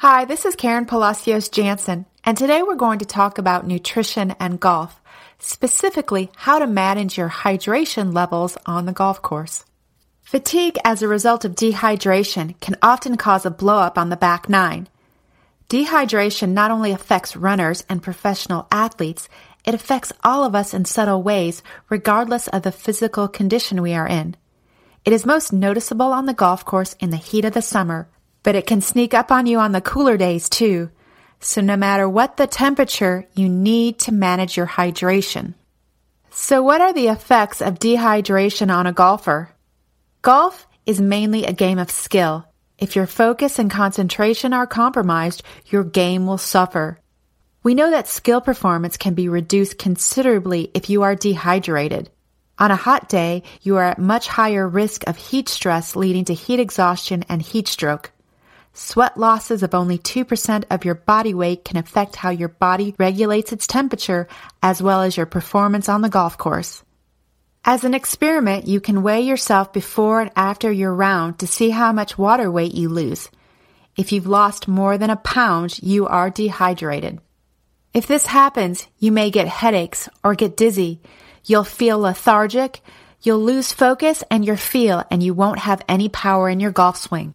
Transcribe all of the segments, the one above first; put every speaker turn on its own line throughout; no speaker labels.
Hi, this is Karen Palacios Jansen, and today we're going to talk about nutrition and golf, specifically how to manage your hydration levels on the golf course. Fatigue as a result of dehydration can often cause a blowup on the back nine. Dehydration not only affects runners and professional athletes, it affects all of us in subtle ways, regardless of the physical condition we are in. It is most noticeable on the golf course in the heat of the summer, but it can sneak up on you on the cooler days too. So no matter what the temperature, you need to manage your hydration. So what are the effects of dehydration on a golfer? Golf is mainly a game of skill. If your focus and concentration are compromised, your game will suffer. We know that skill performance can be reduced considerably if you are dehydrated. On a hot day, you are at much higher risk of heat stress leading to heat exhaustion and heat stroke. Sweat losses of only 2% of your body weight can affect how your body regulates its temperature as well as your performance on the golf course. As an experiment, you can weigh yourself before and after your round to see how much water weight you lose. If you've lost more than a pound, you are dehydrated. If this happens, you may get headaches or get dizzy. You'll feel lethargic, you'll lose focus and your feel, and you won't have any power in your golf swing.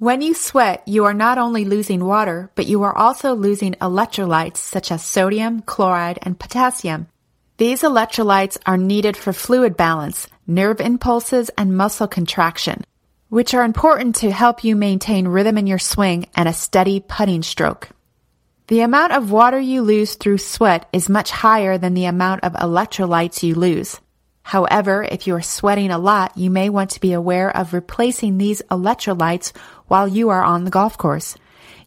When you sweat, you are not only losing water, but you are also losing electrolytes such as sodium, chloride, and potassium. These electrolytes are needed for fluid balance, nerve impulses, and muscle contraction, which are important to help you maintain rhythm in your swing and a steady putting stroke. The amount of water you lose through sweat is much higher than the amount of electrolytes you lose. However, if you are sweating a lot, you may want to be aware of replacing these electrolytes while you are on the golf course.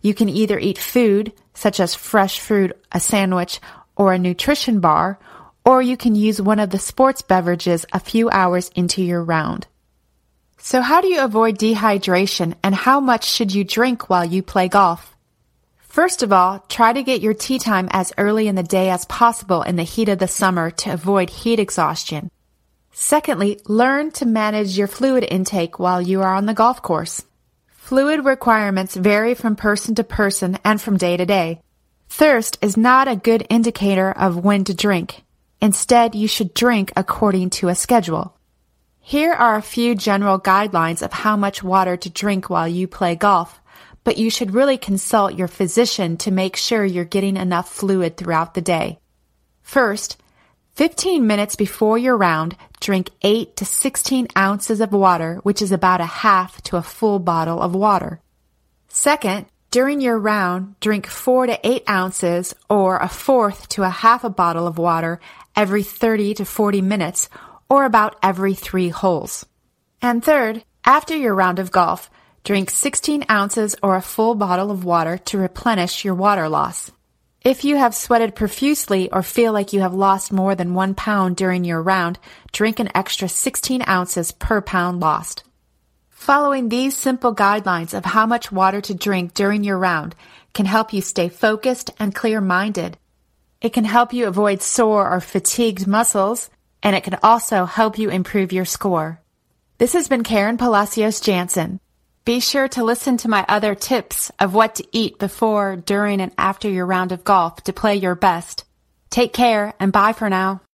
You can either eat food, such as fresh fruit, a sandwich, or a nutrition bar, or you can use one of the sports beverages a few hours into your round. So how do you avoid dehydration and how much should you drink while you play golf? First of all, try to get your tee time as early in the day as possible in the heat of the summer to avoid heat exhaustion. Secondly, learn to manage your fluid intake while you are on the golf course. Fluid requirements vary from person to person and from day to day. Thirst is not a good indicator of when to drink. Instead, you should drink according to a schedule. Here are a few general guidelines of how much water to drink while you play golf, but you should really consult your physician to make sure you're getting enough fluid throughout the day. First, 15 minutes before your round, drink 8 to 16 ounces of water, which is about a half to a full bottle of water. Second, during your round, drink 4 to 8 ounces or a fourth to a half a bottle of water every 30 to 40 minutes or about every three holes. And third, after your round of golf, drink 16 ounces or a full bottle of water to replenish your water loss. If you have sweated profusely or feel like you have lost more than one pound during your round, drink an extra 16 ounces per pound lost. Following these simple guidelines of how much water to drink during your round can help you stay focused and clear minded. It can help you avoid sore or fatigued muscles, and it can also help you improve your score. This has been Karen Palacios Jansen. Be sure to listen to my other tips of what to eat before, during, and after your round of golf to play your best. Take care and bye for now.